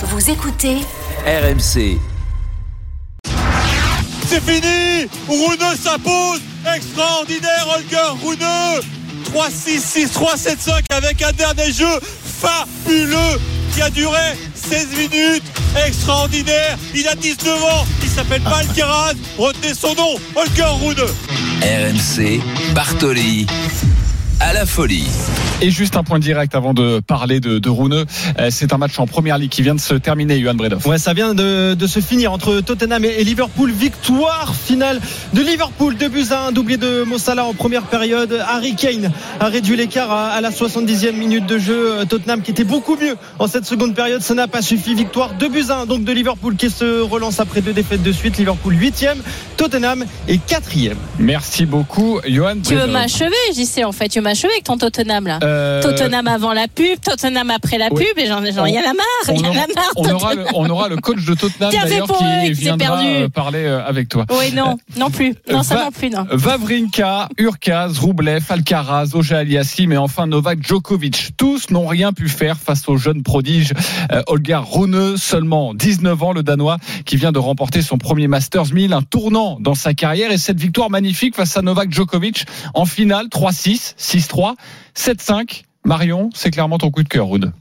Vous écoutez RMC. C'est fini Rouneux s'impose Extraordinaire Holger Rouneux 3-6-6-3-7-5 avec un dernier jeu fabuleux qui a duré 16 minutes. Extraordinaire Il a 19 ans Il s'appelle Malkeraz Retenez son nom Holger Rouneux RMC. Bartoli. À la folie. Et juste un point direct avant de parler de, de Rouneux. Euh, C'est un match en première ligue qui vient de se terminer, Johan Bredoff. Ouais, ça vient de, de se finir entre Tottenham et, Liverpool. Victoire finale de Liverpool. Deux buts à un, doublé de Mossala en première période. Harry Kane a réduit l'écart à, à la 70e minute de jeu. Euh, Tottenham qui était beaucoup mieux en cette seconde période. Ça n'a pas suffi. Victoire deux buts à un donc de Liverpool qui se relance après deux défaites de suite. Liverpool 8e, Tottenham est 4e. Merci beaucoup, Johan Tu veux m'achever, j'y sais en fait. Tu veux m'achever avec ton Tottenham là. Euh, Tottenham avant la pub, Tottenham après la pub, et j'en j'en- il y a marre, on il y marre. on aura le, on aura le coach de Tottenham d'ailleurs eux qui j'ai viendra perdu. euh, parler euh, avec toi. Oui, non, non plus. Non, ça non plus, non. Vavrinka, Urkaz, Roublev, Alcaraz, Oja Aliassim et enfin Novak Djokovic. Tous n'ont rien pu faire face au jeune prodige euh, Olga Rune, seulement 19 ans, le Danois, qui vient de remporter son premier Masters 1000, un tournant dans sa carrière et cette victoire magnifique face à Novak Djokovic en finale 3-6, 6-3, 7-5. Marion, c'est clairement ton coup de cœur, Rune.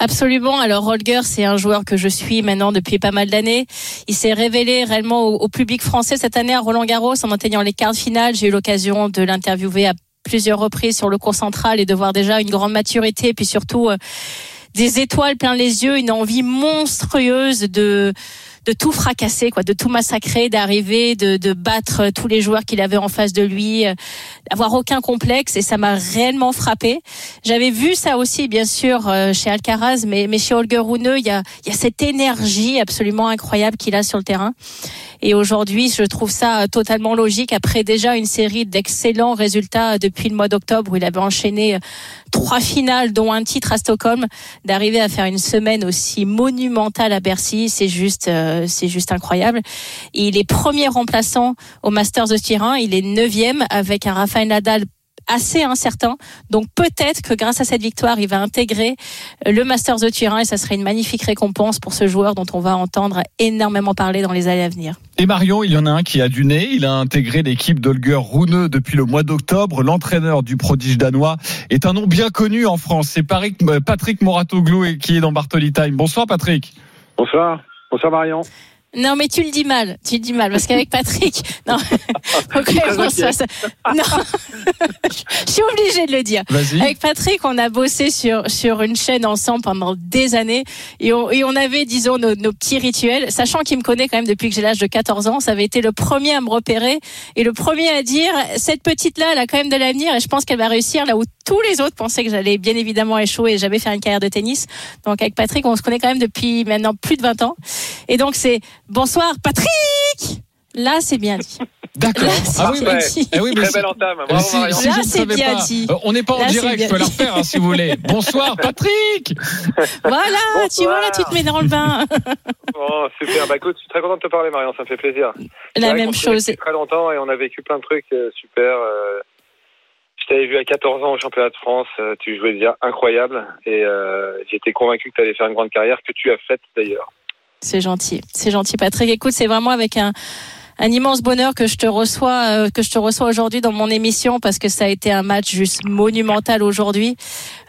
Absolument. Alors Holger, c'est un joueur que je suis maintenant depuis pas mal d'années. Il s'est révélé réellement au, au public français cette année à Roland Garros en atteignant les quarts de finale. J'ai eu l'occasion de l'interviewer à plusieurs reprises sur le cours central et de voir déjà une grande maturité, puis surtout euh, des étoiles plein les yeux, une envie monstrueuse de de tout fracasser, quoi, de tout massacrer, d'arriver, de, de battre tous les joueurs qu'il avait en face de lui, euh, avoir aucun complexe, et ça m'a réellement frappé. J'avais vu ça aussi, bien sûr, euh, chez Alcaraz, mais, mais chez Holger Rune, il y a, il y a cette énergie absolument incroyable qu'il a sur le terrain. Et aujourd'hui, je trouve ça totalement logique après déjà une série d'excellents résultats depuis le mois d'octobre où il avait enchaîné euh, trois finales, dont un titre à Stockholm, d'arriver à faire une semaine aussi monumentale à Bercy, c'est juste, euh, c'est juste incroyable. Il est premier remplaçant au Masters de Turin, il est neuvième avec un Rafael Nadal assez incertain. Donc peut-être que grâce à cette victoire, il va intégrer euh, le Masters de Turin et ça serait une magnifique récompense pour ce joueur dont on va entendre énormément parler dans les années à venir. Et Marion, il y en a un qui a du nez. Il a intégré l'équipe d'Holger Rune depuis le mois d'octobre. L'entraîneur du prodige danois est un nom bien connu en France. C'est Patrick, euh, Moratoglou et- qui est dans Bartoli Time. Bonsoir Patrick. Bonsoir. Bonsoir Marion. Non, mais tu le dis mal. Tu le dis mal parce qu'avec Patrick, non. François, ça-. Je suis obligée de le dire. Vas-y. Avec Patrick, on a bossé sur sur une chaîne ensemble pendant des années et on, et on avait, disons, nos, nos petits rituels. Sachant qu'il me connaît quand même depuis que j'ai l'âge de 14 ans, ça avait été le premier à me repérer et le premier à dire cette petite là, elle a quand même de l'avenir et je pense qu'elle va réussir là où tous les autres pensaient que j'allais bien évidemment échouer et jamais faire une carrière de tennis. Donc avec Patrick, on se connaît quand même depuis maintenant plus de 20 ans. Et donc c'est bonsoir Patrick. Là, c'est bien dit. D'accord. Là, c'est Ah oui, bien bah, dit. eh oui, mais Très si- belle entame. Bravo si, Marion. si Là, c'est bien pas, dit. euh, on n'est pas en Là, direct, je peux la refaire hein, si vous voulez. Bonsoir Patrick. Voilà, tu vois là, tu te mets dans le bain. Oh, super. Bah écoute, je suis très content de te parler Marion, ça me fait plaisir. La même chose. Très longtemps et on a vécu plein de trucs euh, super. euh, je t'avais vu à 14 ans au championnat de France, euh, tu jouais déjà incroyable et euh, j'étais convaincu que tu allais faire une grande carrière que tu as faite d'ailleurs. C'est gentil, c'est gentil, Patrick. Écoute, c'est vraiment avec un un immense bonheur que je te reçois euh, que je te reçois aujourd'hui dans mon émission parce que ça a été un match juste monumental aujourd'hui.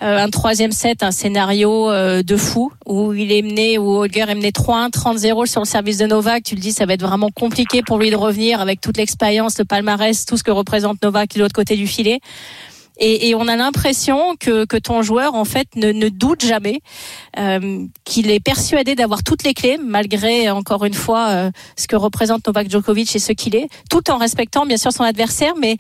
Euh, un troisième set un scénario euh, de fou où il est mené où Holger est mené 3-1 30-0 sur le service de Novak. Tu le dis ça va être vraiment compliqué pour lui de revenir avec toute l'expérience le palmarès tout ce que représente Novak de l'autre côté du filet et, et on a l'impression que, que ton joueur en fait ne, ne doute jamais, euh, qu'il est persuadé d'avoir toutes les clés malgré encore une fois euh, ce que représente Novak Djokovic et ce qu'il est, tout en respectant bien sûr son adversaire, mais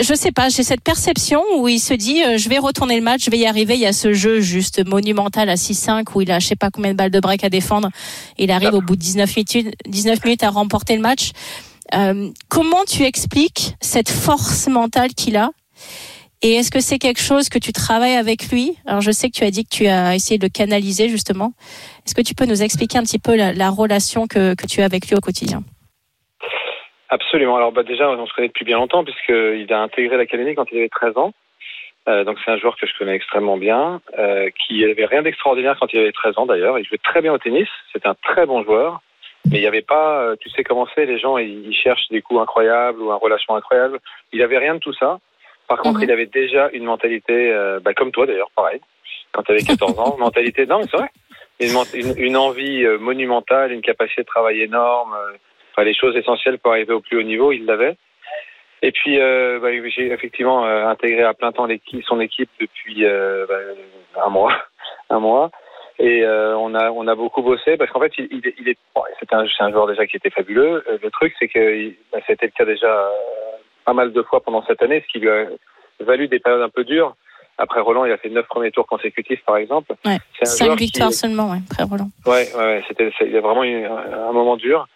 je sais pas, j'ai cette perception où il se dit euh, je vais retourner le match, je vais y arriver. Il y a ce jeu juste monumental à 6-5 où il a je sais pas combien de balles de break à défendre. Il arrive au bout de 19 minutes, 19 minutes à remporter le match. Euh, comment tu expliques cette force mentale qu'il a? Et est-ce que c'est quelque chose que tu travailles avec lui? Alors je sais que tu as dit que tu as essayé de le canaliser justement. Est-ce que tu peux nous expliquer un petit peu la, la relation que, que tu as avec lui au quotidien? Absolument. Alors bah, déjà, on se connaît depuis bien longtemps puisqu'il a intégré l'académie quand il avait 13 ans. Euh, donc c'est un joueur que je connais extrêmement bien, euh, qui avait rien d'extraordinaire quand il avait 13 ans d'ailleurs. Il jouait très bien au tennis, c'est un très bon joueur, mais il n'y avait pas, euh, tu sais comment c'est, les gens ils, cherchent des coups incroyables ou un relation incroyable. Il avait rien de tout ça. Par contre, Mhm. il avait déjà une mentalité, euh, bah, comme toi d'ailleurs, pareil, quand tu avais 14 ans, mentalité, non c'est vrai, une, ment- une, une envie euh, monumentale, une capacité de travail énorme, euh, enfin, les choses essentielles pour arriver au plus haut niveau, il l'avait. Et puis, bah, j'ai effectivement intégré à plein temps son équipe depuis bah, un mois, un mois. Et on a on a beaucoup bossé parce qu'en fait il, il, est- il est bon, c'est un joueur déjà qui était fabuleux. Le truc c'est que bah, c'était le cas déjà pas mal de fois pendant cette année, ce qui lui a valu des périodes un peu dures. Après Roland, il a fait neuf premiers tours consécutifs par exemple. Ouais. Cinq qui- victoires seulement, ouais, après Roland. Ouais, c'était, il y a vraiment eu un, moment dur.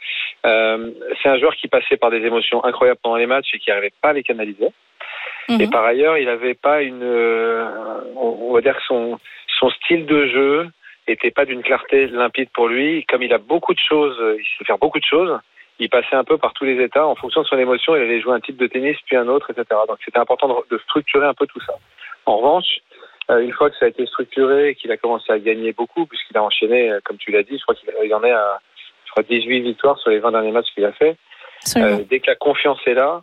Euh, c'est un joueur qui passait par des émotions incroyables pendant les matchs et qui n'arrivait pas à les canaliser. Et Mhm. par ailleurs, il n'avait pas une, euh, on, va dire que son son style de jeu était pas d'une clarté limpide pour lui. Comme il a beaucoup de choses, euh, il sait faire beaucoup de choses. Il passait un peu par tous les états en fonction de son émotion. Il allait jouer un type de tennis puis un autre, etc. Donc c'était important de, structurer un peu tout ça. En revanche, euh, une fois que ça a été structuré et qu'il a commencé à gagner beaucoup, puisqu'il a enchaîné, euh, comme tu l'as dit, je crois qu'il il en est à je crois 18 victoires sur les 20 derniers matchs qu'il a fait. Euh, dès que la confiance est là,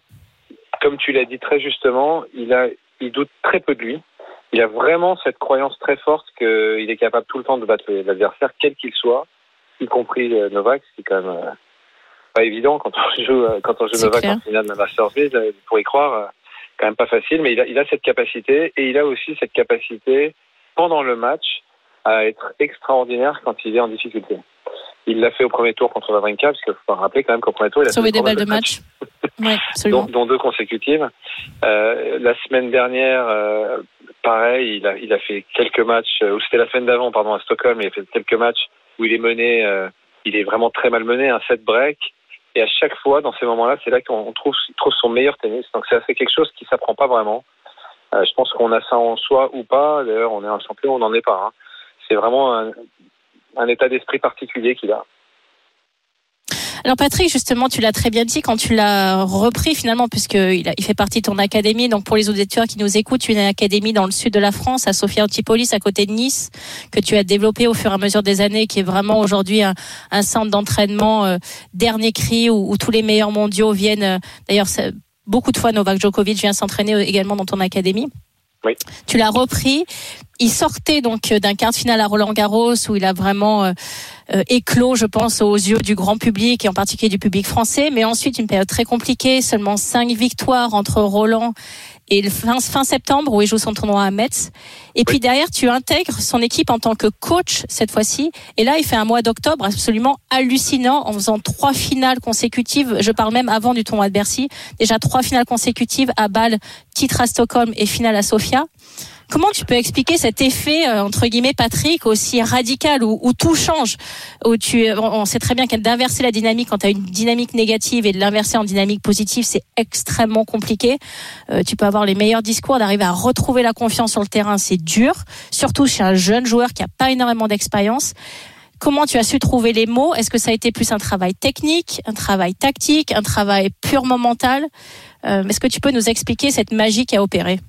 comme tu l'as dit très justement, il a, il doute très peu de lui. Il a vraiment cette croyance très forte qu'il est capable tout le temps de battre l'adversaire, quel qu'il soit, y compris Novak, ce qui est quand même pas évident quand on joue, euh, quand on joue Novak en finale de Masters 1000, pour y croire, euh, quand même pas facile, mais il a, il a cette capacité et il a aussi cette capacité pendant le match à être extraordinaire quand il est en difficulté. Il l'a fait au premier tour contre Wawrinka, parce qu'il faut rappeler quand même qu'au premier tour, il a fait des balles de match. Ouais, dont, dont deux consécutives. Euh, la semaine dernière, euh, pareil, il a, il a fait quelques matchs, ou c'était la semaine d'avant, pardon, à Stockholm, il a fait quelques matchs où il est mené, euh, il est vraiment très mal mené, un set break. Et à chaque fois, dans ces moments-là, c'est là qu'on trouve, trouve son meilleur tennis. Donc c'est quelque chose qui s'apprend pas vraiment. Euh, je pense qu'on a ça en soi ou pas. D'ailleurs, on est un champion, on n'en est pas. hein. C'est vraiment un état d'esprit particulier qu'il a. Alors Patrick, justement, tu l'as très bien dit quand tu l'as repris finalement, puisque il, fait partie de ton académie. Donc pour les auditeurs qui nous écoutent, une académie dans le sud de la France, à Sofia Antipolis, à côté de Nice, que tu as développé au fur et à mesure des années, qui est vraiment aujourd'hui un, centre d'entraînement euh, dernier cri où, tous les meilleurs mondiaux viennent. euh, D'ailleurs, beaucoup de fois Novak Djokovic vient s'entraîner également dans ton académie. Oui. Tu l'as repris. Il sortait donc euh, d'un quart de finale à Roland Garros où il a vraiment euh, euh, éclos, je pense, aux yeux du grand public et en particulier du public français. Mais ensuite, une période très compliquée, seulement cinq victoires entre Roland et le fin, fin septembre où il joue son tournoi à Metz. Et puis derrière, tu intègres son équipe en tant que coach cette fois-ci. Et là, il fait un mois d'octobre absolument hallucinant en faisant trois finales consécutives. Je parle même avant du tournoi de Bercy. Déjà trois finales consécutives à Bâle, titre à Stockholm et finale à Sofia. Comment tu peux expliquer cet effet euh, entre guillemets Patrick aussi radical où, où tout change où tu on on sait très bien que d'inverser la dynamique quand tu as une dynamique négative et de l'inverser en dynamique positive c'est extrêmement compliqué. Euh, tu peux avoir les meilleurs discours d'arriver à retrouver la confiance sur le terrain c'est dur. Surtout chez un jeune joueur qui a pas énormément d'expérience. Comment tu as su trouver les mots? Est-ce que ça a été plus un travail technique, un travail tactique, un travail purement mental? Euh, Est-ce que tu peux nous expliquer cette magie qui a opéré?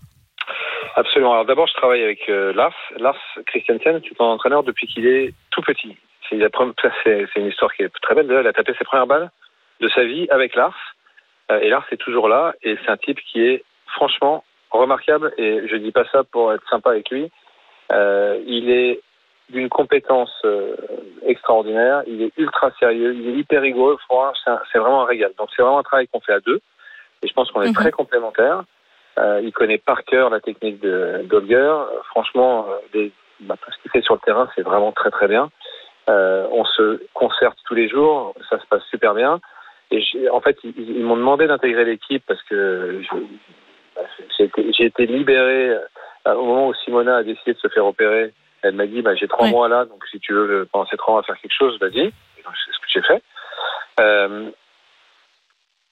Absolument. Alors d'abord, je travaille avec euh, Lars. Lars Christiansen, qui est un entraîneur depuis qu'il est tout petit. C'est c'est c'est une histoire qui est très belle. Il a tapé ses premières balles de sa vie avec Lars. Euh, et Lars est toujours là. Et c'est un type qui est franchement remarquable. Et je dis pas ça pour être sympa avec lui. Euh, il est d'une compétence euh, extraordinaire. Il est ultra sérieux. Il est hyper rigoureux. C'est c'est vraiment un régal. Donc c'est vraiment un travail qu'on fait à deux. Et je pense qu'on est Mhm. très complémentaires. Euh, il connaît par cœur la technique de Dolger. Franchement, euh, des- bah, tout ce qu'il fait sur le terrain, c'est vraiment très très bien. Euh, on se concerte tous les jours, ça se passe super bien. Et en fait, ils, ils m'ont demandé d'intégrer l'équipe parce que bah, j'ai été, j'ai été libéré euh, au moment où Simona a décidé de se faire opérer. Elle m'a dit, bah, j'ai trois mois là, donc si tu veux pendant ces trois mois faire quelque chose, vas-y. C'est ce que j'ai fait. Euh,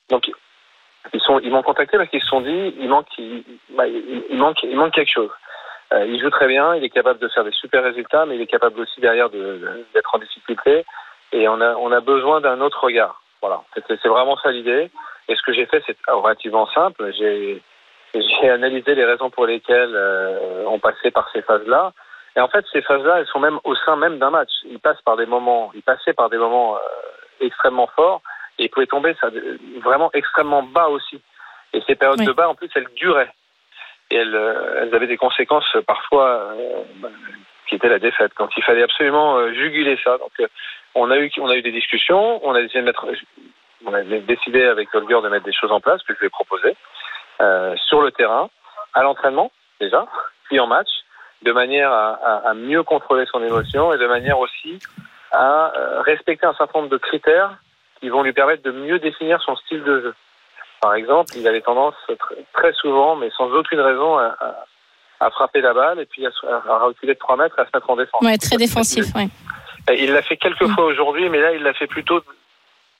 donc ils sont, ils m'ont contacté parce qu'ils se sont dit, il manque, il, bah, il- manque, il manque quelque chose. Euh, il joue très bien, il est capable de faire des super résultats, mais il est capable aussi derrière de- de- d'être en difficulté. Et on a, on a besoin d'un autre regard. Voilà, c'est vraiment ça l'idée. Et ce que j'ai fait, c'est relativement simple. J'ai, j'ai analysé les raisons pour lesquelles euh, on passait par ces phases-là. Et en fait, ces phases-là, elles sont même au sein même d'un match. Ils passent par des moments, ils passaient par des moments euh, extrêmement forts et ils pouvaient tomber ça, vraiment extrêmement bas aussi. Et ces périodes Oui. de bas, en plus, elles duraient. Et elles, euh, elles avaient des conséquences euh, parfois euh, bah, qui étaient la défaite. Donc il fallait absolument euh, juguler ça. Donc euh, on a eu, on a eu des discussions, on a essayé de mettre, on a décidé avec Holger de mettre des choses en place que je lui ai proposé euh, sur le terrain, à l'entraînement déjà, puis en match, de manière à, à- à mieux contrôler son émotion et de manière aussi à respecter un certain nombre de critères qui vont lui permettre de mieux définir son style de jeu. Par exemple, il avait tendance tr- très souvent, mais sans aucune raison, à, à- à frapper la balle et puis à, reculer de 3 mètres et à se mettre en défense. Ouais, très défensif. Et Il l'a fait quelques fois aujourd'hui, mais là, il l'a fait plutôt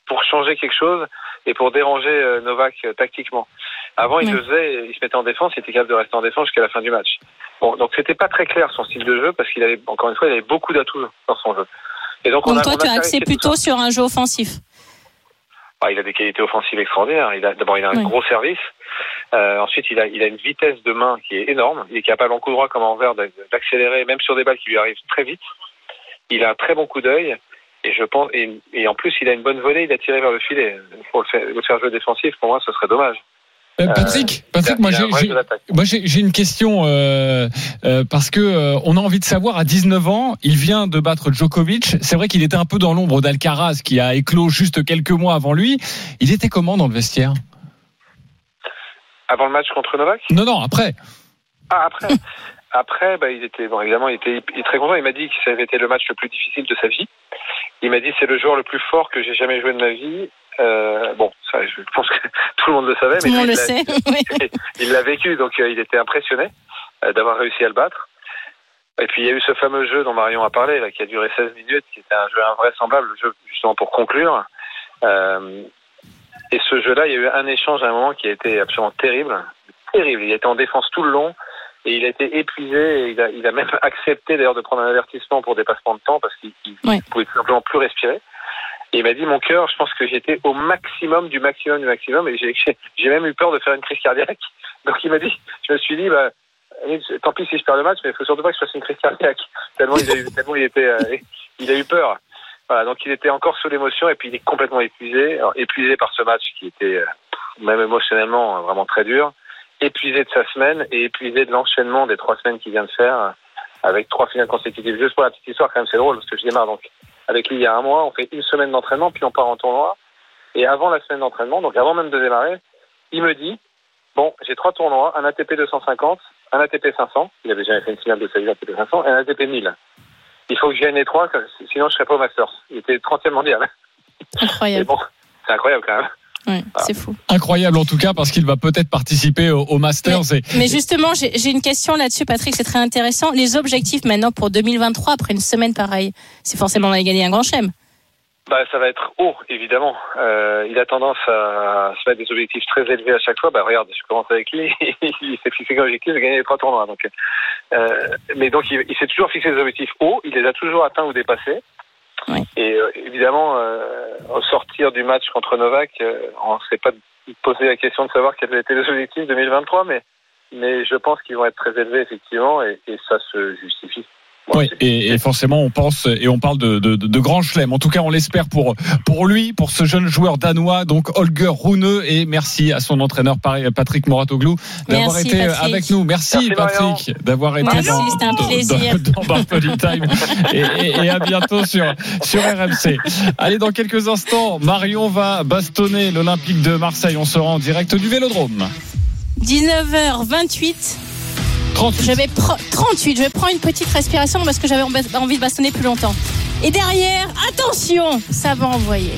pour changer quelque chose et pour déranger euh, Novak euh, tactiquement. Avant, il le faisait, il se mettait en défense, il était capable de rester en défense jusqu'à la fin du match. Bon, donc c'était pas très clair son style de jeu parce qu'il avait, encore une fois, il avait beaucoup d'atouts dans son jeu. Et donc, on Donc a, toi, on a tu as axé plutôt sur un jeu offensif. Il a des qualités offensives extraordinaires. Il a d'abord, il a un Oui. gros service. Euh, ensuite, il a, il a une vitesse de main qui est énorme. Il est capable en coup droit comme en envers d'a- d'accélérer, même sur des balles qui lui arrivent très vite. Il a un très bon coup d'œil. Et je pense, et, et en plus, il a une bonne volée. Il a tiré vers le filet. Pour le faire, le faire jouer défensif, pour moi, ce serait dommage. Euh, Patrick, Patrick, a- moi j'ai- une question euh, euh, parce que euh, on a envie de savoir. À 19 ans, il vient de battre Djokovic. C'est vrai qu'il était un peu dans l'ombre d'Alcaraz, qui a éclos juste quelques mois avant lui. Il était comment dans le vestiaire? Avant le match contre Novak? Non, non, après. Ah, après Après, bah, il était, bon, évidemment, il était, il très content. Il m'a dit que ça avait été le match le plus difficile de sa vie. Il m'a dit c'est le joueur le plus fort que j'ai jamais joué de ma vie. Euh, bon, ça, je pense que tout le monde le savait, Tout mais monde lui, le il l'a- sait. Oui. il l'a vécu, donc euh, il était impressionné euh, d'avoir réussi à le battre. Et puis il y a eu ce fameux jeu dont Marion a parlé, là, qui a duré 16 minutes, qui était un jeu invraisemblable, le jeu justement pour conclure. Euh, et ce jeu-là, il y a eu un échange à un moment qui a été absolument terrible, terrible. Il était en défense tout le long et il a été épuisé. Et il, a, il a même accepté d'ailleurs de prendre un avertissement pour dépassement de temps parce qu'il ne Ouais. pouvait tout simplement plus respirer. Et il m'a dit mon cœur, je pense que j'étais au maximum du maximum du maximum et j'ai même eu peur de faire une crise cardiaque. Donc il m'a dit, je me suis dit, bah, tant pis si je perds le match, mais il faut surtout pas que je fasse une crise cardiaque. Tellement il a eu, tellement il était, euh, il a eu peur. Voilà, donc il était encore sous l'émotion et puis il est complètement épuisé, Alors, épuisé par ce match qui était euh, même émotionnellement euh, vraiment très dur, épuisé de sa semaine et épuisé de l'enchaînement des trois semaines qu'il vient de faire avec trois finales consécutives. Juste pour la petite histoire, quand même, c'est drôle parce que je démarre donc avec lui il y a un mois, on fait une semaine d'entraînement puis on part en tournoi. Et avant la semaine d'entraînement, donc avant même de démarrer, il me dit Bon, j'ai trois tournois, un ATP 250, un ATP 500, il avait jamais fait une finale de sa vie ATP 500, et un ATP 1000. Il faut que je gagne les trois, sinon je serais pas au Masters. Il était 30e mondial. Incroyable. bon, c'est incroyable quand même. Ouais, c'est fou. Incroyable en tout cas parce qu'il va peut-être participer au, au Masters. Et, Mais justement, j'ai j'ai une question là-dessus, Patrick, c'est très intéressant. Les objectifs maintenant pour 2023, après une semaine pareille, c'est forcément d'aller gagner un grand chelem. Bah, ça va être haut, évidemment. Euh, il a tendance à se mettre des objectifs très élevés à chaque fois. Bah, regarde, je commence avec lui. il s'est fixé comme objectif de gagner les trois tournois. Donc, euh, mais donc, il, il s'est toujours fixé des objectifs hauts. Il les a toujours atteints ou dépassés. Et euh, évidemment, euh, au sortir du match contre Novak, euh, on ne s'est pas posé la question de savoir quels étaient les objectifs 2023, mais, mais je pense qu'ils vont être très élevés, effectivement, et ça se justifie. Oui, et, et forcément, on pense et on parle de, de, de grands chelems. En tout cas, on l'espère pour pour lui, pour ce jeune joueur danois, donc Holger Rune. Et merci à son entraîneur Patrick Moratoglou d'avoir Merci, été Patrick. avec nous. Merci. Patrick d'avoir été Merci, dans, c'était un dans- plaisir. dans, dans Time. Et, et- et à bientôt sur sur RMC. Allez, dans quelques instants, Marion va bastonner l'Olympique de Marseille. On sera en direct du Vélodrome. 19h28. 38. Je vais pre- 38. Je vais prendre une petite respiration parce que j'avais envie de bastonner plus longtemps. Et derrière, attention, ça va envoyer.